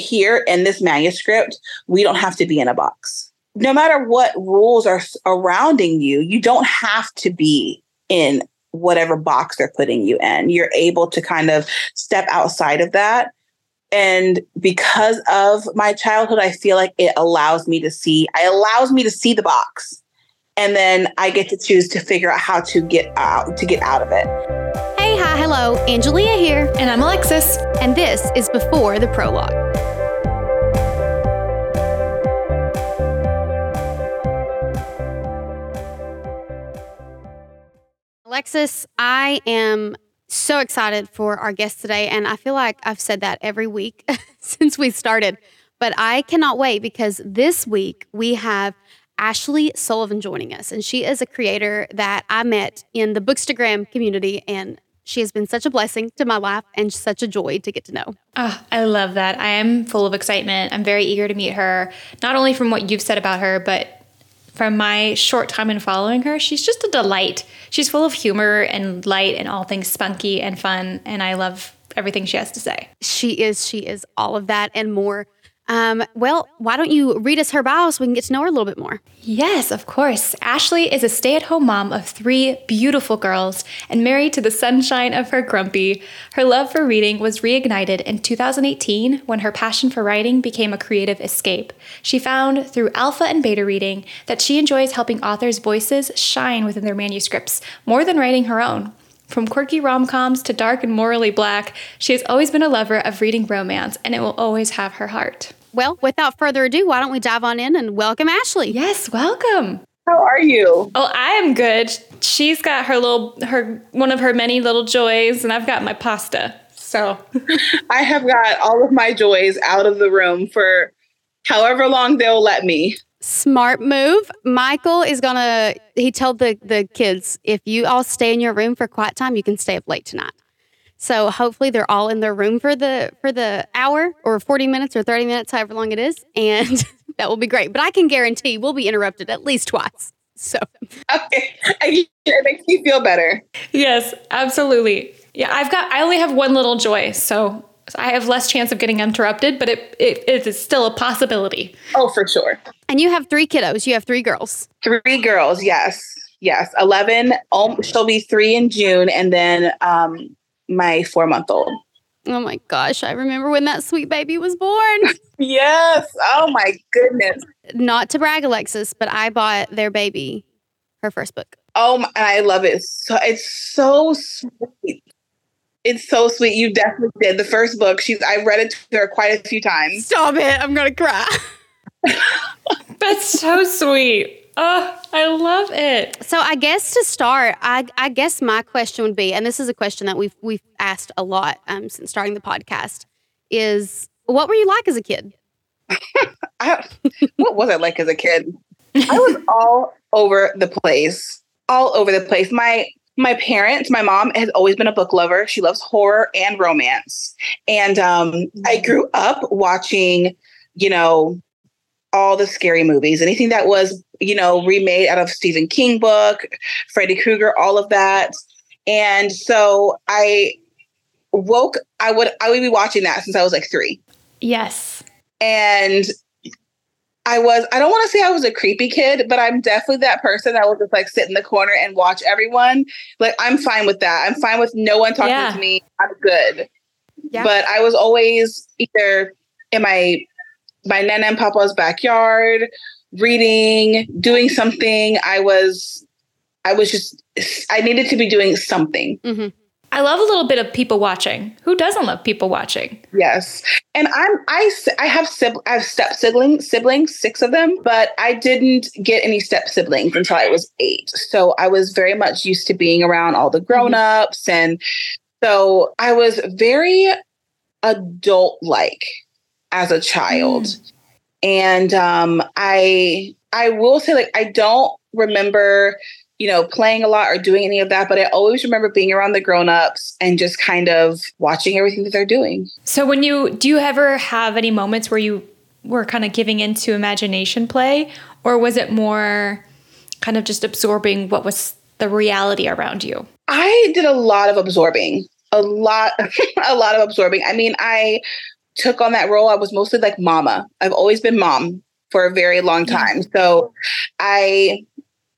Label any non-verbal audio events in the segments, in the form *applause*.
here in this manuscript, we don't have to be in a box. No matter what rules are surrounding you, you don't have to be in whatever box they're putting you in. You're able to kind of step outside of that. And because of my childhood, I feel like it allows me to see, it allows me to see the box. And then I get to choose to figure out how to get out, to get out of it. Hey, hi, hello. Ayngelea here. And I'm Alexis. And this is Before the Prologue. Alexis, I am so excited for our guest today. And I feel like I've said that every week *laughs* since we started. But I cannot wait because this week we have Ashley Sullivan joining us. And she is a creator that I met in the Bookstagram community. And she has been such a blessing to my life and such a joy to get to know. Oh, I love that. I am full of excitement. I'm very eager to meet her, not only from what you've said about her, but from my short time in following her, she's just a delight. She's full of humor and light and all things spunky and fun. And I love everything she has to say. She is, she is all of that and more. Um, well, why don't you read us her bio so we can get to know her a little bit more? Yes, of course. Ashley is a stay at home mom of three beautiful girls and married to the sunshine of her grumpy. Her love for reading was reignited in 2018 when her passion for writing became a creative escape. She found through alpha and beta reading that she enjoys helping authors' voices shine within their manuscripts more than writing her own. From quirky rom coms to dark and morally black, she has always been a lover of reading romance, and it will always have her heart. Well, without further ado, why don't we dive on in and welcome Ashley? Yes, welcome. How are you? Oh, I am good. She's got her little her one of her many little joys and I've got my pasta. So, *laughs* *laughs* I have got all of my joys out of the room for however long they'll let me. Smart move. Michael is gonna. He told the the kids, if you all stay in your room for quiet time, you can stay up late tonight. So hopefully they're all in their room for the for the hour or 40 minutes or 30 minutes, however long it is, and *laughs* that will be great. But I can guarantee we'll be interrupted at least twice. So *laughs* okay, it makes me feel better. Yes, absolutely. Yeah, I've got. I only have one little joy, so I have less chance of getting interrupted, but it, it, it is still a possibility. Oh, for sure. And you have three kiddos. You have three girls. Three girls. Yes. Yes. 11. Um, she'll be three in June. And then um, my four month old. Oh my gosh, I remember when that sweet baby was born. *laughs* yes. Oh my goodness. Not to brag, Alexis, but I bought their baby her first book. Oh, my, I love it. So it's so sweet. It's so sweet. You definitely did the first book. She's I read it to her quite a few times. Stop it! I'm gonna cry. *laughs* That's so sweet. Oh, I love it. So I guess to start, I, I guess my question would be, and this is a question that we've we've asked a lot um, since starting the podcast, is what were you like as a kid? *laughs* I, what was I like as a kid? I was *laughs* all over the place, all over the place. My my parents, my mom has always been a book lover. She loves horror and romance, and um, I grew up watching, you know, all the scary movies, anything that was, you know, remade out of Stephen King book, Freddy Krueger, all of that. And so I woke I would I would be watching that since I was like 3. Yes. And I was I don't want to say I was a creepy kid, but I'm definitely that person that will just like sit in the corner and watch everyone. Like I'm fine with that. I'm fine with no one talking yeah. to me. I'm good. Yeah. But I was always either in my my nana and papa's backyard, reading, doing something. I was, I was just, I needed to be doing something. Mm-hmm. I love a little bit of people watching. Who doesn't love people watching? Yes, and I'm I I have sib- I have step siblings siblings six of them, but I didn't get any step siblings until I was eight. So I was very much used to being around all the grown ups, mm-hmm. and so I was very adult like as a child. Mm. And um, I I will say like I don't remember you know playing a lot or doing any of that but i always remember being around the grown-ups and just kind of watching everything that they're doing. So when you do you ever have any moments where you were kind of giving into imagination play? Or was it more kind of just absorbing what was the reality around you? I did a lot of absorbing. A lot *laughs* a lot of absorbing. I mean i took on that role, I was mostly like mama. I've always been mom for a very long time. So I,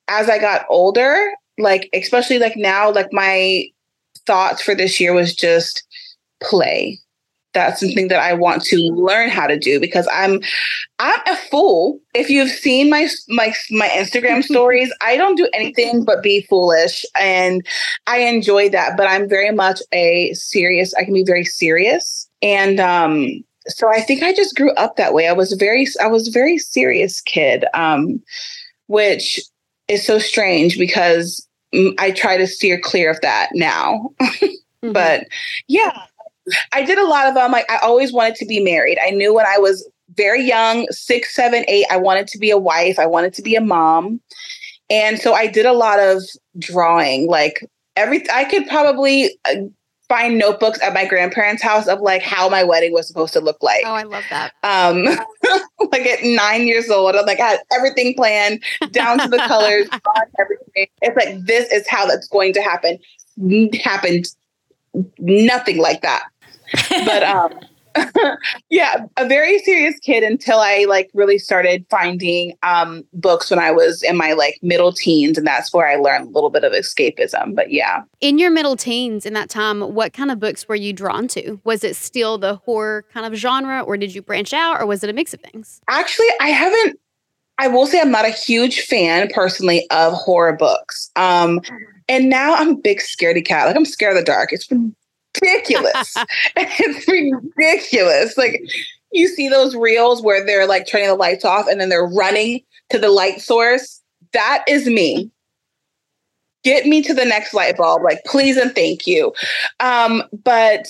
as I got older, like, especially like now, like my thoughts for this year was just play. That's something that I want to learn how to do because I'm I'm a fool. If you've seen my my my Instagram *laughs* stories, I don't do anything but be foolish and I enjoy that, but I'm very much a serious I can be very serious and um so I think I just grew up that way. I was very I was a very serious kid um which is so strange because I try to steer clear of that now. *laughs* mm-hmm. But yeah, I did a lot of them. Um, like I always wanted to be married. I knew when I was very young, six, seven, eight, I wanted to be a wife. I wanted to be a mom. And so I did a lot of drawing. Like every, I could probably uh, find notebooks at my grandparents' house of like how my wedding was supposed to look like. Oh, I love that. Um, *laughs* like at nine years old, I'm like I had everything planned down to the *laughs* colors, everything. It's like this is how that's going to happen. Happened nothing like that. But *laughs* um *laughs* yeah, a very serious kid until I like really started finding um, books when I was in my like middle teens, and that's where I learned a little bit of escapism. But yeah, in your middle teens, in that time, what kind of books were you drawn to? Was it still the horror kind of genre, or did you branch out, or was it a mix of things? Actually, I haven't. I will say I'm not a huge fan personally of horror books. Um, and now I'm a big scaredy cat. Like I'm scared of the dark. It's been ridiculous. *laughs* *laughs* it's ridiculous. Like you see those reels where they're like turning the lights off and then they're running to the light source. That is me. Get me to the next light bulb, like please and thank you. Um, but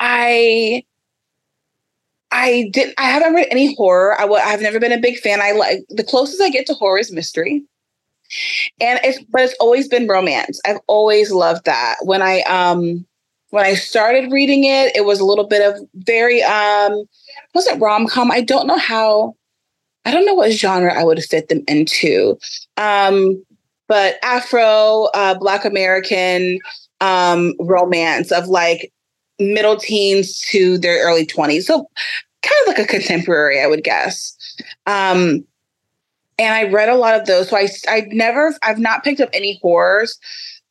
I I didn't I haven't read any horror. I w- I've never been a big fan. I like the closest I get to horror is mystery and it's but it's always been romance. I've always loved that. When i um when i started reading it it was a little bit of very um wasn't rom-com? I don't know how i don't know what genre i would fit them into. Um but afro uh black american um romance of like middle teens to their early 20s so kind of like a contemporary i would guess. Um and I read a lot of those. So I I never I've not picked up any horrors.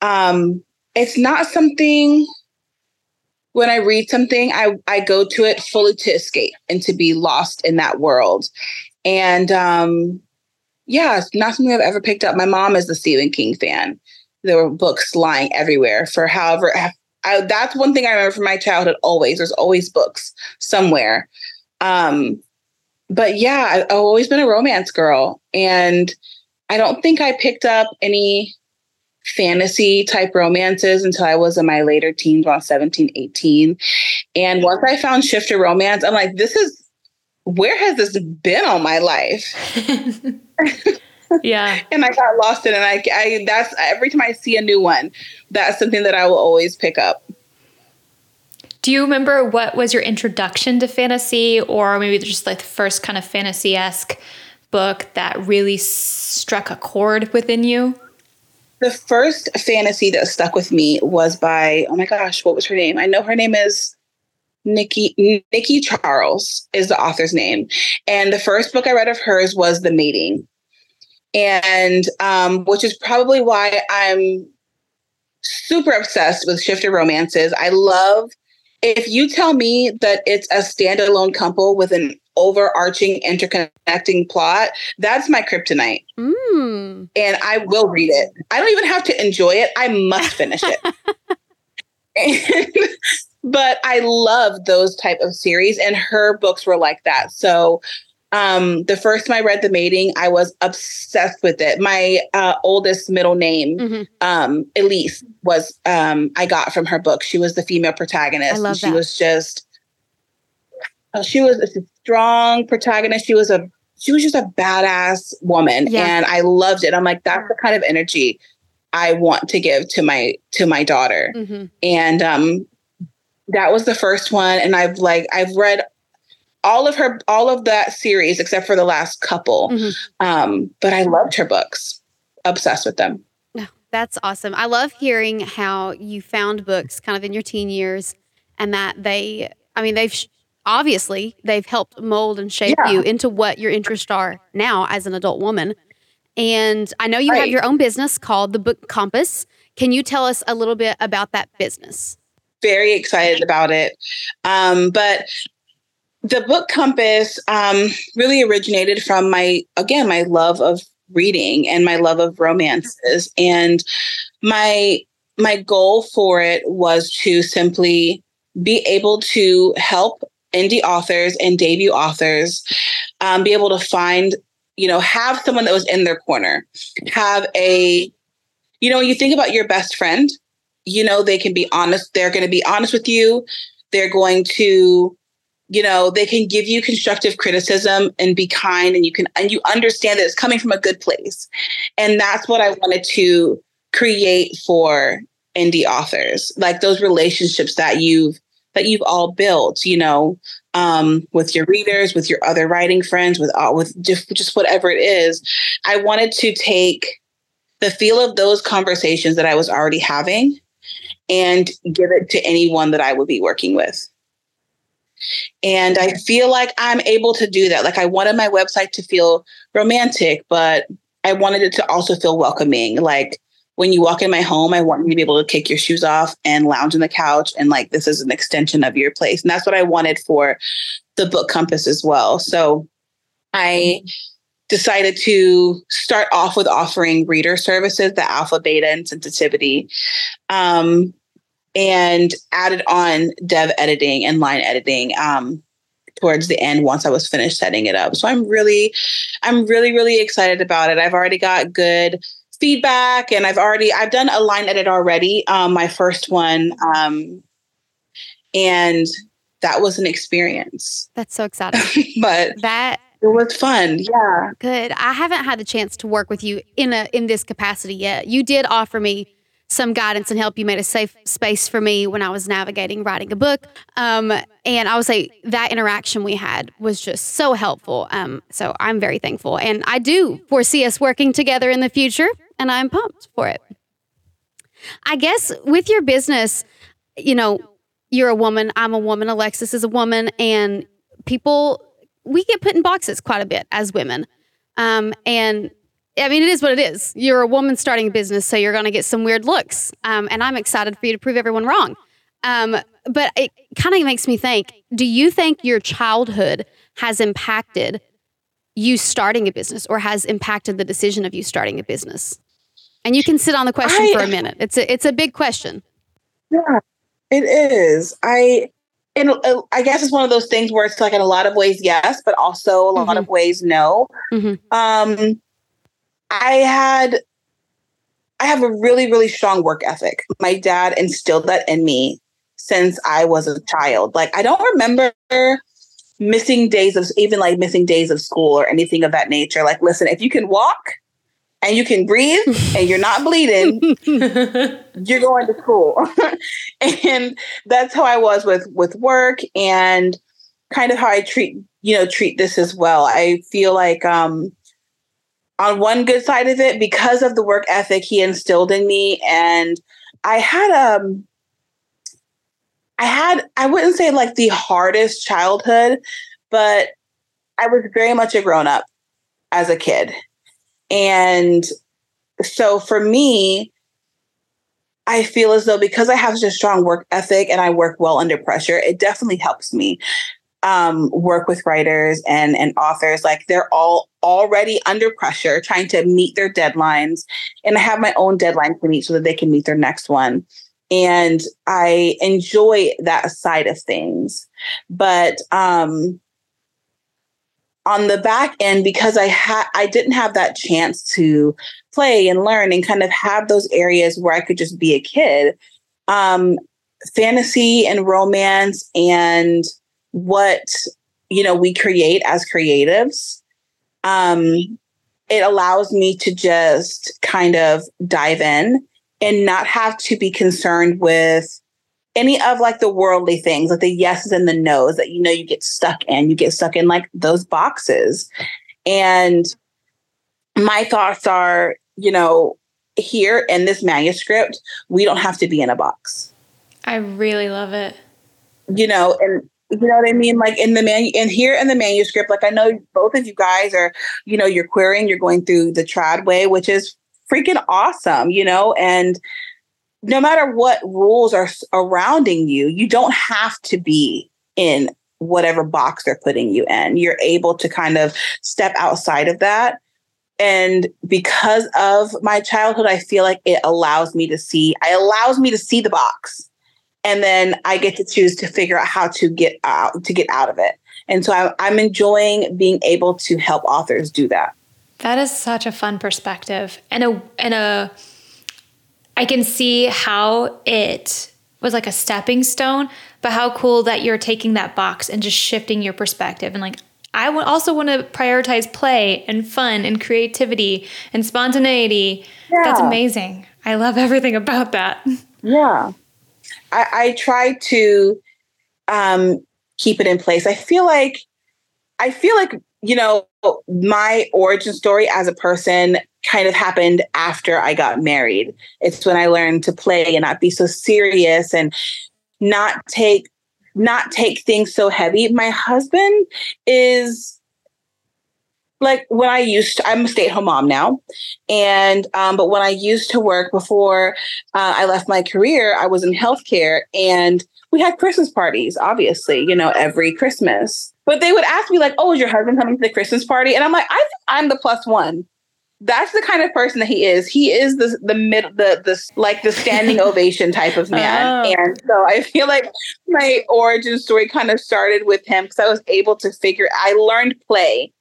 Um, it's not something when I read something, I I go to it fully to escape and to be lost in that world. And um, yeah, it's not something I've ever picked up. My mom is a Stephen King fan. There were books lying everywhere for however. I, that's one thing I remember from my childhood. Always, there's always books somewhere. Um, but yeah, I've always been a romance girl. And I don't think I picked up any fantasy type romances until I was in my later teens, around 17, 18. And once I found shifter romance, I'm like, this is where has this been all my life? *laughs* *laughs* yeah. and I got lost in it. And I, I that's every time I see a new one, that's something that I will always pick up. Do you remember what was your introduction to fantasy, or maybe just like the first kind of fantasy esque book that really struck a chord within you? The first fantasy that stuck with me was by oh my gosh, what was her name? I know her name is Nicky Nicky Charles is the author's name, and the first book I read of hers was The Mating, and um, which is probably why I'm super obsessed with shifter romances. I love if you tell me that it's a standalone couple with an overarching interconnecting plot that's my kryptonite. Mm. and i will read it. I don't even have to enjoy it. I must finish it. *laughs* *laughs* But i love those type of series and her books were like that. So um, the first time I read The Mating, I was obsessed with it. My uh, oldest middle name, mm-hmm. um, Elise, was um, I got from her book. She was the female protagonist. I love she that. was just uh, she was a strong protagonist. She was a she was just a badass woman, yeah. and I loved it. I'm like, that's the kind of energy I want to give to my to my daughter. Mm-hmm. And um, that was the first one, and I've like I've read all of her all of that series except for the last couple mm-hmm. um, but i loved her books obsessed with them that's awesome i love hearing how you found books kind of in your teen years and that they I mean, they've sh- obviously they've helped mold and shape Yeah. you into what your interests are now as an adult woman. And I know you have your own business called the Book Compass. Can you tell us a little bit about that business? very excited about it. Um, but the book compass um, really originated from my again my love of reading and my love of romances. And my my goal for it was to simply be able to help indie authors and debut authors um, be able to find you know have someone that was in their corner have a you know when you think about your best friend you know they can be honest they're going to be honest with you. They're going to you know they can give you constructive criticism and be kind and you can and you understand that it's coming from a good place and that's what i wanted to create for indie authors like those relationships that you've that you've all built you know um, with your readers with your other writing friends with all with just just whatever it is i wanted to take the feel of those conversations that i was already having and give it to anyone that I would be working with. And I feel like I'm able to do that. Like I wanted my website to feel romantic, but I wanted it to also feel welcoming. Like when you walk in my home, I want you to be able to kick your shoes off and lounge on the couch and like this is an extension of your place. And that's what I wanted for the book compass as well. So I decided to start off with offering reader services, the alpha, beta, and sensitivity. Um, and added on dev editing and line editing um, towards the end once I was finished setting it up. So I'm really, I'm really, really excited about it. I've already got good feedback and I've already, I've done a line edit already, um, my first one. Um, and that was an experience, That's so *laughs* exciting. but that it was fun. Yeah. good. I haven't had the chance to work with you in a in this capacity yet. You did offer me some guidance and help. You made a safe space for me when I was navigating writing a book. Um, and I would say that interaction we had was just so helpful. Um, so I'm very thankful. And I do foresee us working together in the future, and I'm pumped for it. I guess with your business, you know, you're a woman, I'm a woman, Alexis is a woman, and people, we get put in boxes quite a bit as women. Um, and I mean, it is what it is. You're a woman starting a business, so you're going to get some weird looks. Um, and I'm excited for you to prove everyone wrong. Um, but it kind of makes me think do you think your childhood has impacted you starting a business or has impacted the decision of you starting a business? And you can sit on the question I- for a minute. It's a, it's a big question. Yeah, it is. I and uh, I guess it's one of those things where it's like in a lot of ways yes, but also a lot of ways no. Mhm. Um, I had I have a really really strong work ethic. My dad instilled that in me since I was a child. Like I don't remember missing days of even like missing days of school or anything of that nature. Like listen, if you can walk and you can breathe *laughs* and you're not bleeding, *laughs* you're going to school *laughs* and that's how i was with with work and kind of how i treat you know treat this as well i feel like um on one good side of it because of the work ethic he instilled in me. And i had um i had i wouldn't say like the hardest childhood but i was very much a grown up as a kid. And so for me I feel as though because I have such a strong work ethic and I work well under pressure, it definitely helps me um, work with writers and and authors. Like they're all already under pressure, trying to meet their deadlines, and I have my own deadline to meet so that they can meet their next one. And I enjoy that side of things, but um, on the back end, because I had I didn't have that chance to play and learn and kind of have those areas where I could just be a kid. Um, fantasy and romance and what you know we create as creatives. Um, it allows me to just kind of dive in and not have to be concerned with any of like the worldly things, like the yeses and the nos that you know you get stuck in. You get stuck in like those boxes. And my thoughts are, you know, here in this manuscript, we don't have to be in a box. I really love it. You know, and You know what I mean? Like in the man and here in the manuscript, like I know both of you guys are, you know, you're querying, you're going through the trad way, which is freaking awesome, you know, and no matter what rules are surrounding you, you don't have to be in whatever box they're putting you in. You're able to kind of step outside of that. And because of my childhood, I feel like it allows me to see, it allows me to see the box. And then I get to choose to figure out how to get out to get out of it. And so I'm, I'm enjoying being able to help authors do that. That is such a fun perspective and a and a I can see how it was like a stepping stone, but how cool that you're taking that box and just shifting your perspective and like I also want to prioritize play and fun and creativity and spontaneity. Yeah. That's amazing. I love everything about that. Yeah. I, I try to um, keep it in place. I feel like I feel like, you know, my origin story as a person kind of happened after I got married. It's when I learned to play and not be so serious and not take not take things so heavy. My husband is like when I used to, I'm a stay at home mom now. And, um, but when I used to work before uh, I left my career, I was in healthcare and we had Christmas parties, obviously, you know, every Christmas. But they would ask me, like, oh, is your husband coming to the Christmas party? And I'm like, I think I'm the plus one that's the kind of person that he is. He is the the mid the the like the standing *laughs* ovation type of man. Oh. And so I feel like my origin story kind of started with him because I was able to figure I learned play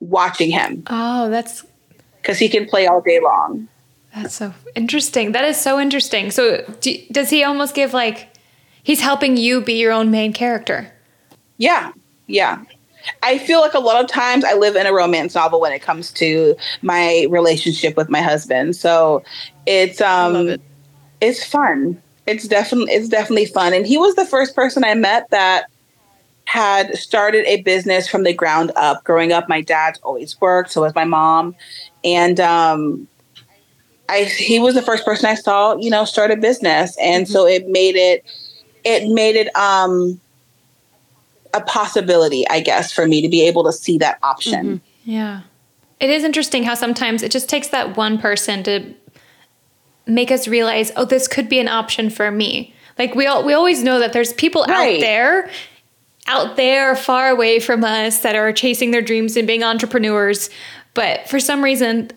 watching him. Oh, that's because he can play all day long. That's so interesting. That is so interesting. So do, does he almost give like he's helping you be your own main character? Yeah. Yeah. I feel like a lot of times I live in a romance novel when it comes to my relationship with my husband. So it's um it. it's fun. It's definitely it's definitely fun. And he was the first person I met that had started a business from the ground up. Growing up, my dad's always worked, so was my mom. And um I he was the first person I saw, you know, start a business. And mm-hmm. so it made it it made it um a possibility, I guess, for me to be able to see that option. Mm-hmm. Yeah. It is interesting how sometimes it just takes that one person to make us realize, oh, this could be an option for me. Like we all we always know that there's people right. out there out there far away from us that are chasing their dreams and being entrepreneurs, but for some reason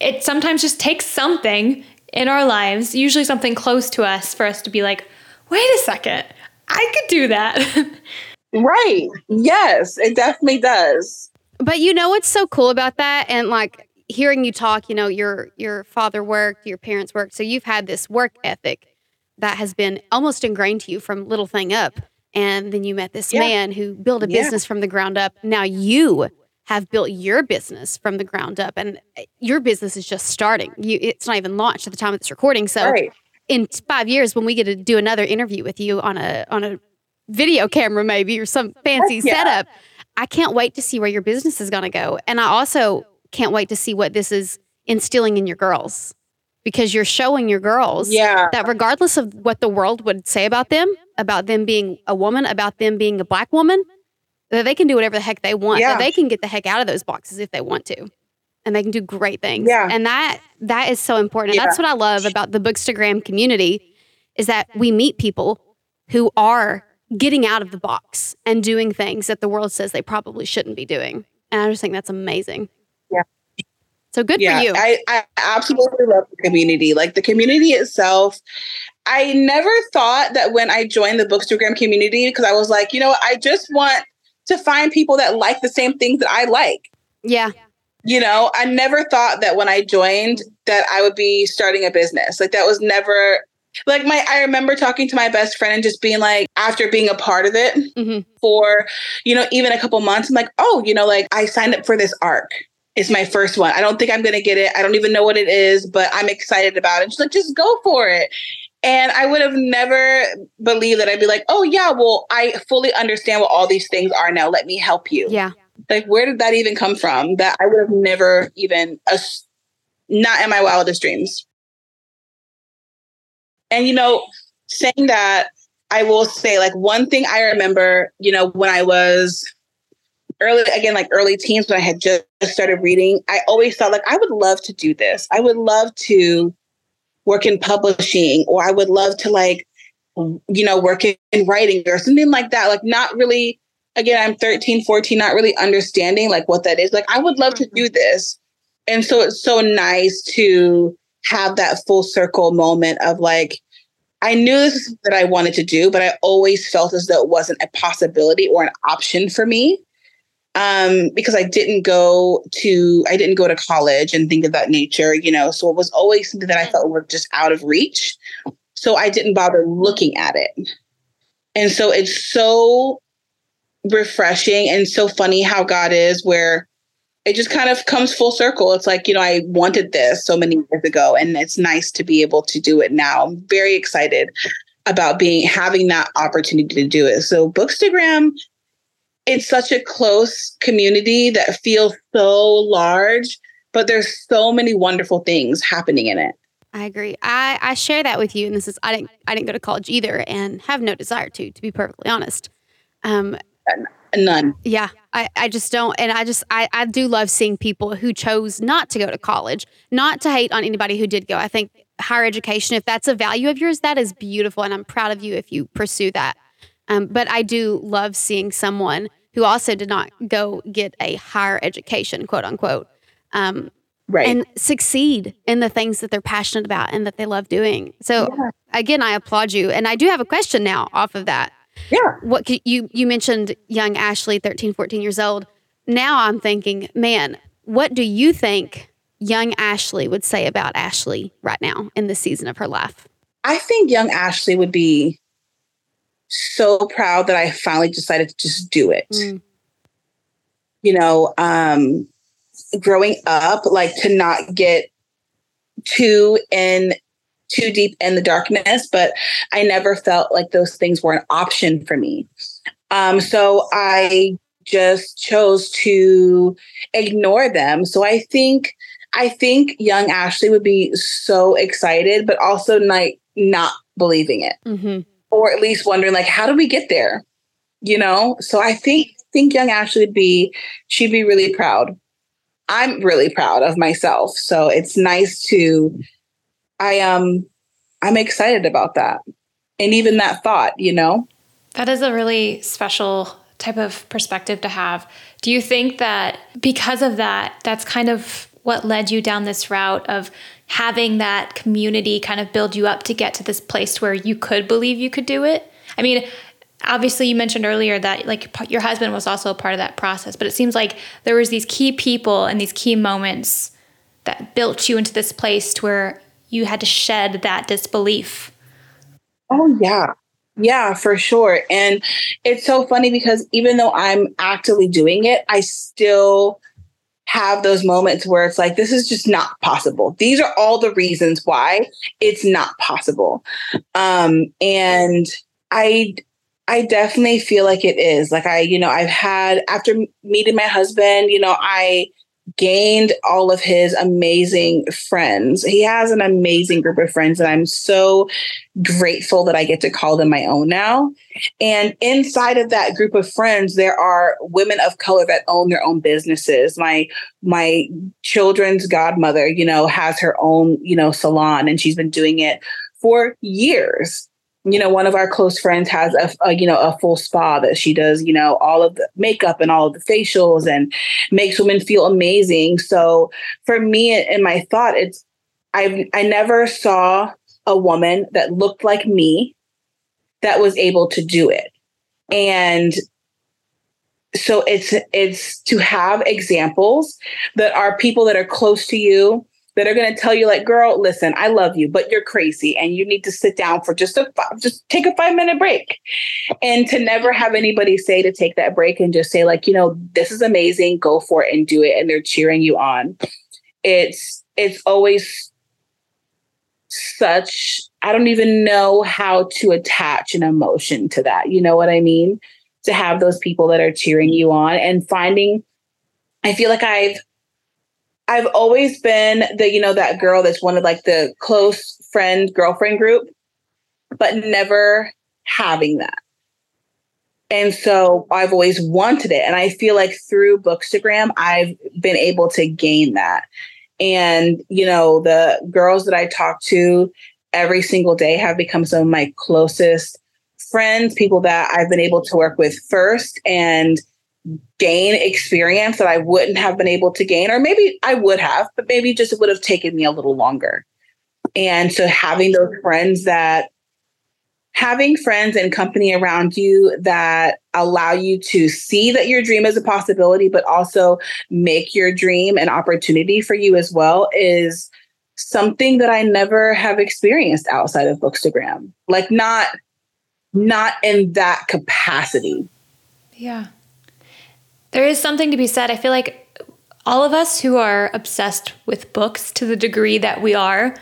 it sometimes just takes something in our lives, usually something close to us for us to be like, "Wait a second. I could do that." *laughs* Right. Yes, it definitely does. But you know what's so cool about that? And like hearing you talk, you know, your your father worked, your parents worked, so you've had this work ethic that has been almost ingrained to you from little thing up. And then you met this yeah. man who built a business yeah. from the ground up. Now you have built your business from the ground up and uh, your business is just starting. You it's not even launched at the time of this recording. So right. in 5 years when we get to do another interview with you on a on a video camera maybe or some fancy yeah. setup. I can't wait to see where your business is going to go. And I also can't wait to see what this is instilling in your girls because you're showing your girls yeah. that regardless of what the world would say about them, about them being a woman, about them being a black woman, that they can do whatever the heck they want. Yeah. That they can get the heck out of those boxes if they want to. And they can do great things. Yeah. And that that is so important. Yeah. That's what I love about the Bookstagram community is that we meet people who are getting out of the box and doing things that the world says they probably shouldn't be doing. And I just think that's amazing. So good yeah, for you. I, I absolutely love the community. Like the community itself, I never thought that when I joined the Bookstagram community, because I was like, you know, I just want to find people that like the same things that I like. Yeah. You know, I never thought that when I joined that I would be starting a business. Like that was never like my i remember talking to my best friend and just being like after being a part of it mm-hmm. for you know even a couple months i'm like oh you know like i signed up for this arc it's my first one i don't think i'm gonna get it i don't even know what it is but i'm excited about it she's like just go for it and I would have never believed that I'd be like, oh, yeah, well, I fully understand what all these things are now. Let me help you. Yeah. Like, where did that even come from? That I would have never even, uh, not in my wildest dreams. And, you know, saying that, I will say, like, one thing I remember, you know, when I was early, again, like early teens, when I had just started reading, I always thought, like, I would love to do this. I would love to work in publishing, or I would love to, like, you know, work in writing or something like that. Like, not really, again, I'm 13, 14, not really understanding like what that is. Like, I would love to mm-hmm. do this. And so it's so nice to have that full circle moment of like, I knew this is that I wanted to do, but I always felt as though it wasn't a possibility or an option for me. Um, because I didn't go to I didn't go to college and think of that nature, you know. So it was always something that I felt were just out of reach. So I didn't bother looking at it. And so it's so refreshing and so funny how God is where it just kind of comes full circle. It's like, you know, I wanted this so many years ago and it's nice to be able to do it now. I'm very excited about being having that opportunity to do it. So Bookstagram, it's such a close community that feels so large, but there's so many wonderful things happening in it. I agree. I, I share that with you, and this is I didn't I didn't go to college either, and have no desire to, to be perfectly honest. Um, None. Yeah, I, I just don't. And I just, I, I do love seeing people who chose not to go to college, not to hate on anybody who did go. I think higher education, if that's a value of yours, that is beautiful. And I'm proud of you if you pursue that. Um, but I do love seeing someone who also did not go get a higher education, quote unquote, um, right. and succeed in the things that they're passionate about and that they love doing. So, yeah. again, I applaud you. And I do have a question now off of that. Yeah. What you you mentioned young Ashley 13 14 years old. Now I'm thinking, man, what do you think young Ashley would say about Ashley right now in this season of her life? I think young Ashley would be so proud that I finally decided to just do it. Mm. You know, um growing up like to not get too in too deep in the darkness, but I never felt like those things were an option for me. Um, so I just chose to ignore them. So I think I think young Ashley would be so excited, but also like not believing it, mm-hmm. Or at least wondering like, how do we get there? You know. So I think think young Ashley would be she'd be really proud. I'm really proud of myself. So it's nice to I um I'm excited about that. And even that thought, you know. That is a really special type of perspective to have. Do you think that because of that, that's kind of what led you down this route of having that community kind of build you up to get to this place where you could believe you could do it? I mean, obviously you mentioned earlier that like your husband was also a part of that process, but it seems like there was these key people and these key moments that built you into this place to where you had to shed that disbelief. Oh, yeah. Yeah, for sure. And it's so funny because even though I'm actively doing it, I still have those moments where it's like, this is just not possible. These are all the reasons why it's not possible. Um, and I, I definitely feel like it is. Like I, you know, I've had after meeting my husband, you know, I gained all of his amazing friends. He has an amazing group of friends, and I'm so grateful that I get to call them my own now. And inside of that group of friends, there are women of color that own their own businesses. My my children's godmother, you know, has her own, you know, salon, and she's been doing it for years you know one of our close friends has a, a, you know a full spa that she does you know all of the makeup and all of the facials and makes women feel amazing. So for me in my thought it's i i never saw a woman that looked like me that was able to do it. And so it's it's to have examples that are people that are close to you that are going to tell you like girl listen i love you but you're crazy and you need to sit down for just a just take a 5 minute break. And to never have anybody say to take that break and just say like you know this is amazing go for it and do it and they're cheering you on. It's it's always such i don't even know how to attach an emotion to that you know what i mean? To have those people that are cheering you on and finding i feel like i've I've always been the, you know, that girl that's one of like the close friend girlfriend group, but never having that. And so I've always wanted it. And I feel like through Bookstagram, I've been able to gain that. And, you know, the girls that I talk to every single day have become some of my closest friends, people that I've been able to work with first and gain experience that I wouldn't have been able to gain, or maybe I would have, but maybe just it would have taken me a little longer. And so having those friends that having friends and company around you that allow you to see that your dream is a possibility, but also make your dream an opportunity for you as well is something that I never have experienced outside of Bookstagram. Like not not in that capacity. Yeah. There is something to be said. I feel like all of us who are obsessed with books to the degree that we are,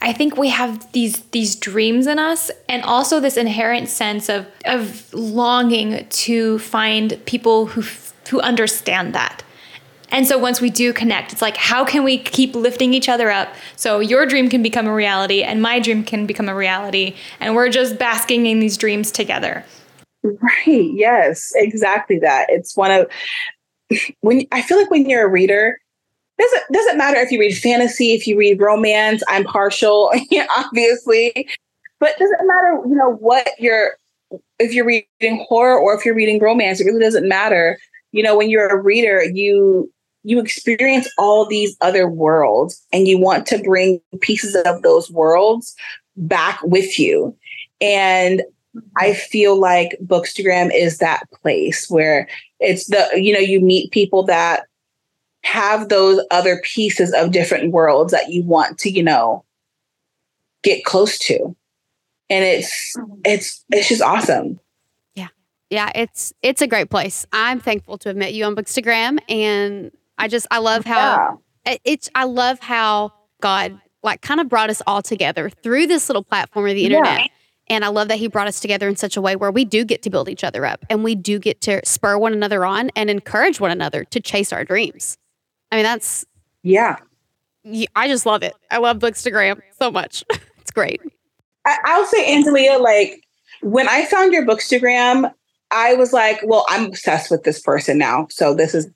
I think we have these these dreams in us and also this inherent sense of of longing to find people who who understand that. And so once we do connect, it's like how can we keep lifting each other up so your dream can become a reality and my dream can become a reality and we're just basking in these dreams together. Right. Yes, exactly that. It's one of when I feel like when you're a reader, doesn't doesn't matter if you read fantasy, if you read romance. I'm partial, *laughs* obviously, but doesn't matter. You know what you're if you're reading horror or if you're reading romance. It really doesn't matter. You know, when you're a reader, you you experience all these other worlds, and you want to bring pieces of those worlds back with you. And I feel like Bookstagram is that place where it's the, you know, you meet people that have those other pieces of different worlds that you want to, you know, get close to. And it's mm-hmm. it's it's just awesome. Yeah. Yeah, it's it's a great place. I'm thankful to have met you on Bookstagram and I just I love how yeah. it's I love how God like kind of brought us all together through this little platform of the internet. Yeah. And I love that he brought us together in such a way where we do get to build each other up and we do get to spur one another on and encourage one another to chase our dreams. I mean, that's. Yeah. I just love it. I love Bookstagram so much. *laughs* it's great. I, will say, Ayngelea, like when I found your Bookstagram, I was like, well, I'm obsessed with this person now. So this is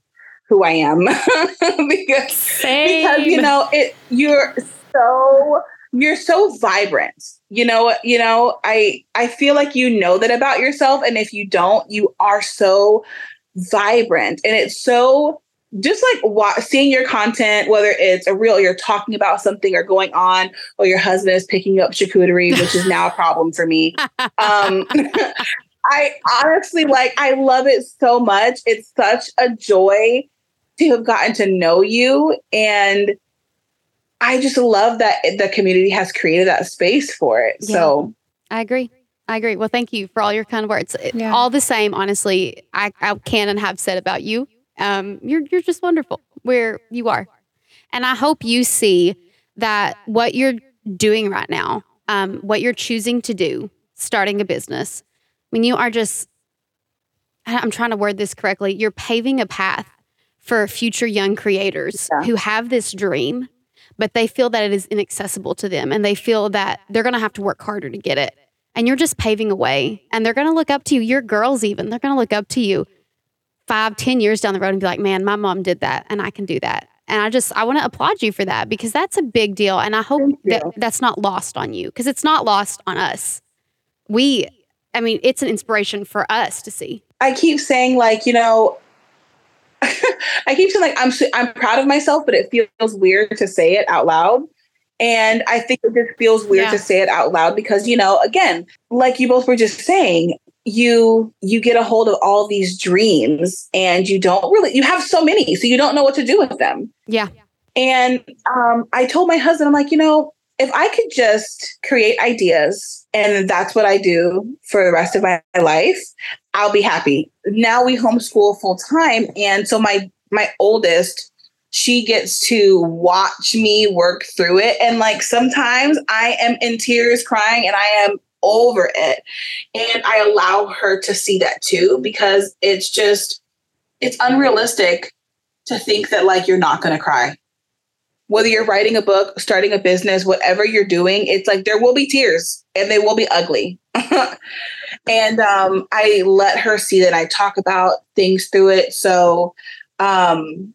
who I am. *laughs* because, Same. because, you know, it you're so you're so vibrant. You know you know i i feel like you know that about yourself and if you don't you are so vibrant. And it's so just like wa- seeing your content whether it's a real you're talking about something or going on or your husband is picking up charcuterie which is now a problem for me. *laughs* Um *laughs* i honestly like i love it so much. It's such a joy to have gotten to know you and I just love that the community has created that space for it. Yeah, so I agree. I agree. Well, thank you for all your kind words. Yeah. All the same, honestly, I, I can and have said about you. Um, you're you're just wonderful where you are, and I hope you see that what you're doing right now, um, what you're choosing to do, starting a business. I mean, you are just. I'm trying to word this correctly. You're paving a path for future young creators yeah. who have this dream but they feel that it is inaccessible to them and they feel that they're going to have to work harder to get it. And you're just paving a way and they're going to look up to you. Your girls, even, they're going to look up to you five, ten years down the road and be like, man, my mom did that and I can do that. And I just, I want to applaud you for that because that's a big deal. And I hope that that's not lost on you because it's not lost on us. We, I mean, it's an inspiration for us to see. I keep saying, like, you know, *laughs* I keep saying like I'm I'm proud of myself, but it feels weird to say it out loud. And I think it just feels weird yeah. to say it out loud because you know, again, like you both were just saying, you you get a hold of all these dreams and you don't really you have so many, so you don't know what to do with them. Yeah. And um, I told my husband, I'm like, you know, if I could just create ideas and that's what I do for the rest of my life, I'll be happy. Now we homeschool full time. And so my my oldest, she gets to watch me work through it. And like sometimes I am in tears crying and I am over it. And I allow her to see that too, because it's just it's unrealistic to think that like you're not gonna cry whether you're writing a book, starting a business, whatever you're doing, it's like there will be tears and they will be ugly. *laughs* and um, I let her see that I talk about things through it. So um,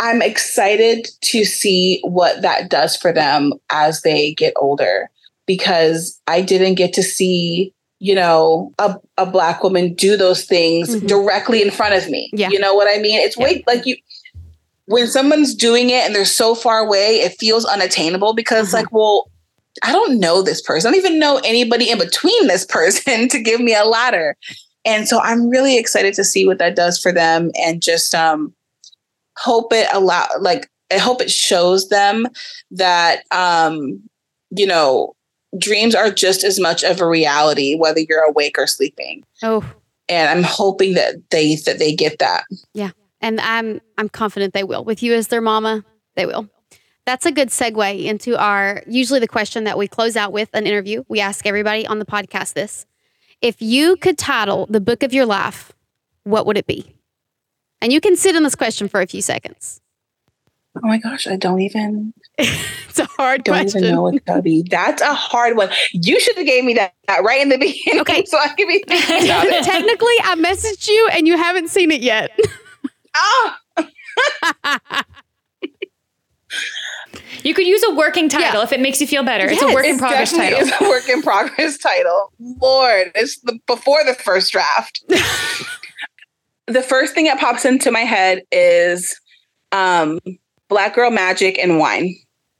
I'm excited to see what that does for them as they get older because I didn't get to see, you know, a, a black woman do those things mm-hmm. directly in front of me. Yeah. You know what I mean? It's yeah. way like you when someone's doing it and they're so far away, it feels unattainable because uh-huh. like, well, I don't know this person. I don't even know anybody in between this person *laughs* to give me a ladder. And so I'm really excited to see what that does for them and just um hope it allow like I hope it shows them that um you know dreams are just as much of a reality whether you're awake or sleeping. Oh. And I'm hoping that they that they get that. Yeah. And I'm I'm confident they will. With you as their mama, they will. That's a good segue into our usually the question that we close out with an interview. We ask everybody on the podcast this. If you could title the book of your life, what would it be? And you can sit in this question for a few seconds. Oh my gosh, I don't even. *laughs* it's a hard don't question. even know what that be. That's a hard one. You should have gave me that, that right in the *laughs* beginning. Okay, so I could be thinking about it. *laughs* Technically, I messaged you and you haven't seen it yet. Ah. *laughs* You could use a working title yeah. if it makes you feel better. Yes, it's a work in progress title. It's a work in progress title. Lord, it's the, before the first draft. *laughs* the first thing that pops into my head is um, Black Girl Magic and Wine.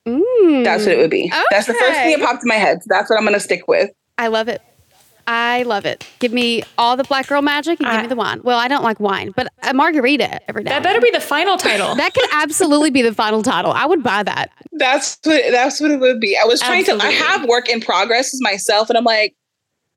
Mm, that's what it would be. Okay. That's the first thing that popped in my head. So that's what I'm going to stick with. I love it. I love it. Give me all the black girl magic and give uh, me the wine. Well, I don't like wine, but a margarita every day. That better be the final title. that could absolutely be the final title. I would buy that. That's what that's what it would be. I was trying absolutely. to I have work in progress myself and I'm like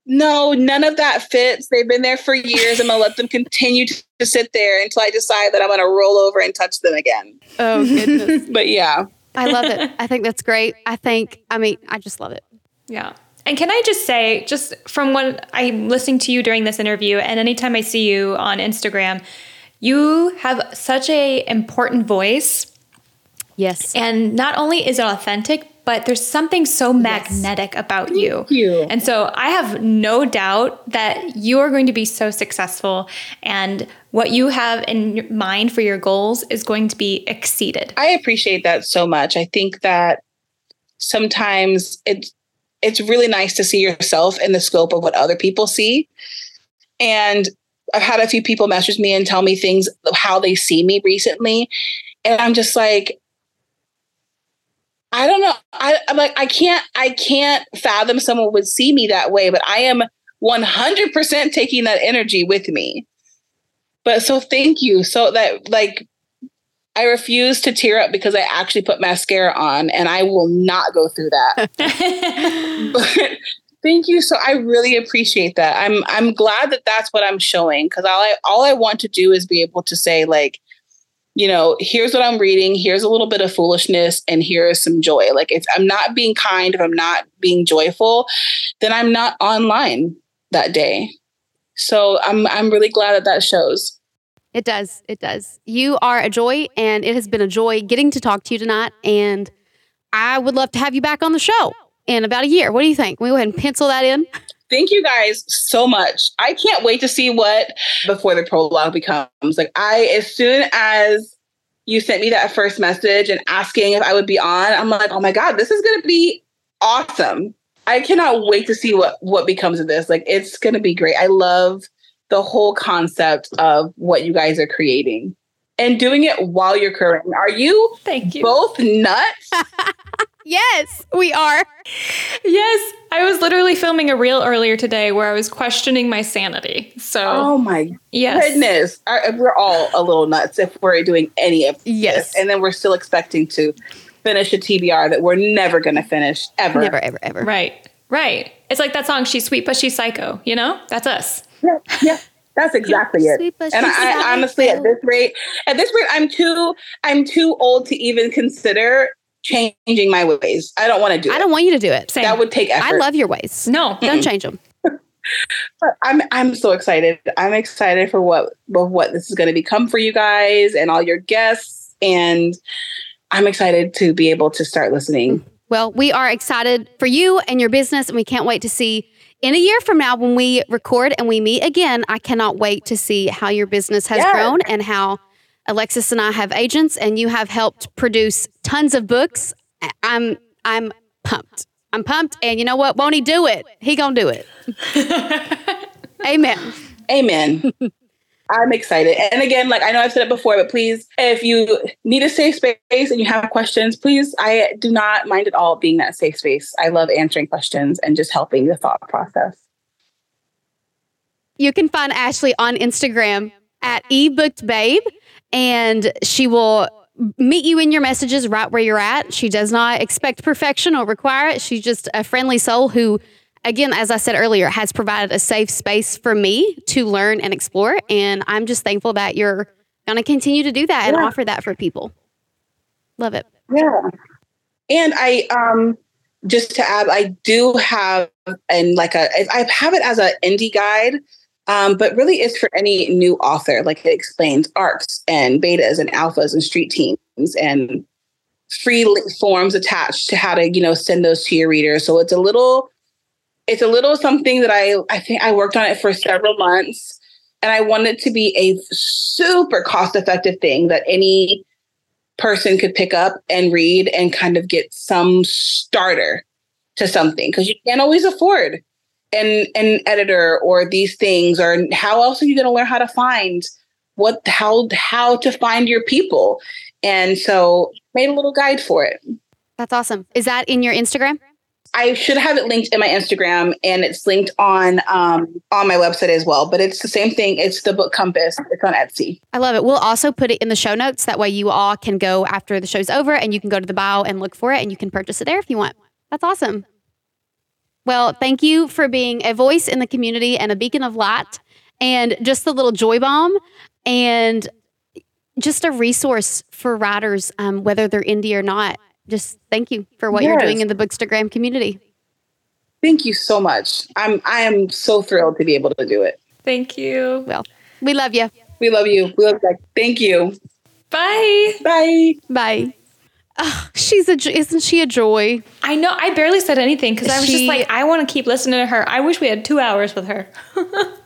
no, none of that fits. They've been there for years. I'm gonna let them continue to, to sit there until I decide that I'm gonna roll over and touch them again. Oh goodness. *laughs* but yeah. I love it. I think that's great. I think I mean I just love it. Yeah. And can I just say, just from what I'm listening to you during this interview, and anytime I see you on Instagram, you have such a important voice. Yes. And not only is it authentic, but there's something so magnetic yes. about you. you. And so I have no doubt that you are going to be so successful and what you have in mind for your goals is going to be exceeded. I appreciate that so much. I think that sometimes it's it's really nice to see yourself in the scope of what other people see. And I've had a few people message me and tell me things how they see me recently. And I'm just like, I don't know. I, I'm like, I can't, I can't fathom someone would see me that way, but I am 100% taking that energy with me. But so thank you. So that like I refuse to tear up because I actually put mascara on and I will not go through that. *laughs* but thank you. So I really appreciate that. I'm I'm glad that that's what I'm showing because all I all I want to do is be able to say like, you know, here's what I'm reading, here's a little bit of foolishness and here is some joy. Like if I'm not being kind, if I'm not being joyful, then I'm not online that day. So I'm I'm really glad that that shows. It does. It does. You are a joy, and it has been a joy getting to talk to you tonight. And I would love to have you back on the show in about a year. What do you think? We go ahead and pencil that in. Thank you guys so much. I can't wait to see what before the prologue becomes. Like I, as soon as you sent me that first message and asking if I would be on, I'm like, oh my god, this is gonna be awesome. I cannot wait to see what what becomes of this. Like it's gonna be great. I love the whole concept of what you guys are creating and doing it while you're current. Are you thank you both nuts? *laughs* yes, we are. Yes, I was literally filming a reel earlier today where I was questioning my sanity. So, oh my yes. goodness, we're all a little nuts if we're doing any of yes, this. and then we're still expecting to finish a TBR that we're never going to finish ever, never, ever, ever. Right, right. It's like that song, "She's Sweet but She's Psycho." You know, that's us. Yeah, *laughs* yeah. That's exactly it. And I, I honestly, at this rate, at this rate, I'm too, I'm too old to even consider changing my ways. I don't want to do I it. I don't want you to do it. Same. That would take effort. I love your ways. No, don't change them. *laughs* but I'm I'm so excited. I'm excited for what what this is going to become for you guys and all your guests, and I'm excited to be able to start listening. Well, we are excited for you and your business, and we can't wait to see in a year from now, when we record and we meet again, I cannot wait to see how your business has Yes. grown and how Alexis and I have agents and you have helped produce tons of books. I'm I'm pumped. I'm pumped. And you know what? Won't he do it? He gonna do it. *laughs* Amen. Amen. *laughs* I'm excited. And again, like I know I've said it before, but please, if you need a safe space and you have questions, please, I do not mind at all being that safe space. I love answering questions and just helping the thought process. You can find Ashley on Instagram at ebookedbabe, and she will meet you in your messages right where you're at. She does not expect perfection or require it. She's just a friendly soul who, again, as I said earlier, has provided a safe space for me to learn and explore. And I'm just thankful that you're going to continue to do that and Yeah. offer that for people. Love it. Yeah. And I um just to add, I do have and like a I have it as an indie guide, um, but really it's for any new author. Like it explains arcs and betas and alphas and street teams and free forms attached to how to you know send those to your readers. So it's a little it's a little something that I I think I worked on it for several months. And I wanted to be a super cost effective thing that any person could pick up and read and kind of get some starter to something because you can't always afford an an editor or these things or how else are you going to learn how to find what how how to find your people and so made a little guide for it That's awesome. Is that in your Instagram? I should have it linked in my instagram and it's linked on um on my website as well but it's the same thing it's the book compass it's on etsy I love it. We'll also put it in the show notes. That way you all can go after the show's over and you can go to the bio and look for it and you can purchase it there if you want. That's awesome. Well, thank you for being a voice in the community and a beacon of light and just a little joy bomb and just a resource for writers, um, whether they're indie or not. Just thank you for what you're doing in the Bookstagram community. thank you so much i'm i am so thrilled to be able to do it Thank you. Well, we love you. we love you we love you thank you Bye. bye Bye. Oh, she's a isn't she a joy? I know I barely said anything because I was She- just like, I want to keep listening to her. I wish we had two hours with her. *laughs*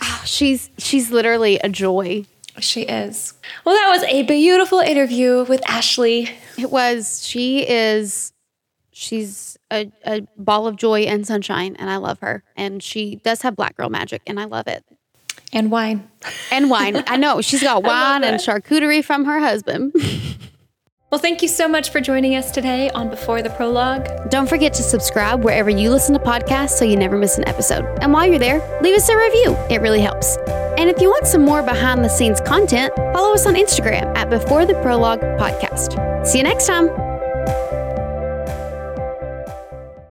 Ah, she's she's literally a joy. She is. Well, that was a beautiful interview with Ashley. It was. She is. She's a, a ball of joy and sunshine, and I love her. And she does have black girl magic, and I love it. And wine. And wine. I know she's got *laughs* wine and charcuterie from her husband. *laughs* Well, thank you so much for joining us today on Before the Prologue. Don't forget to subscribe wherever you listen to podcasts so you never miss an episode. And while you're there, leave us a review. It really helps. And if you want some more behind the scenes content, follow us on Instagram at Before the Prologue Podcast. See you next time.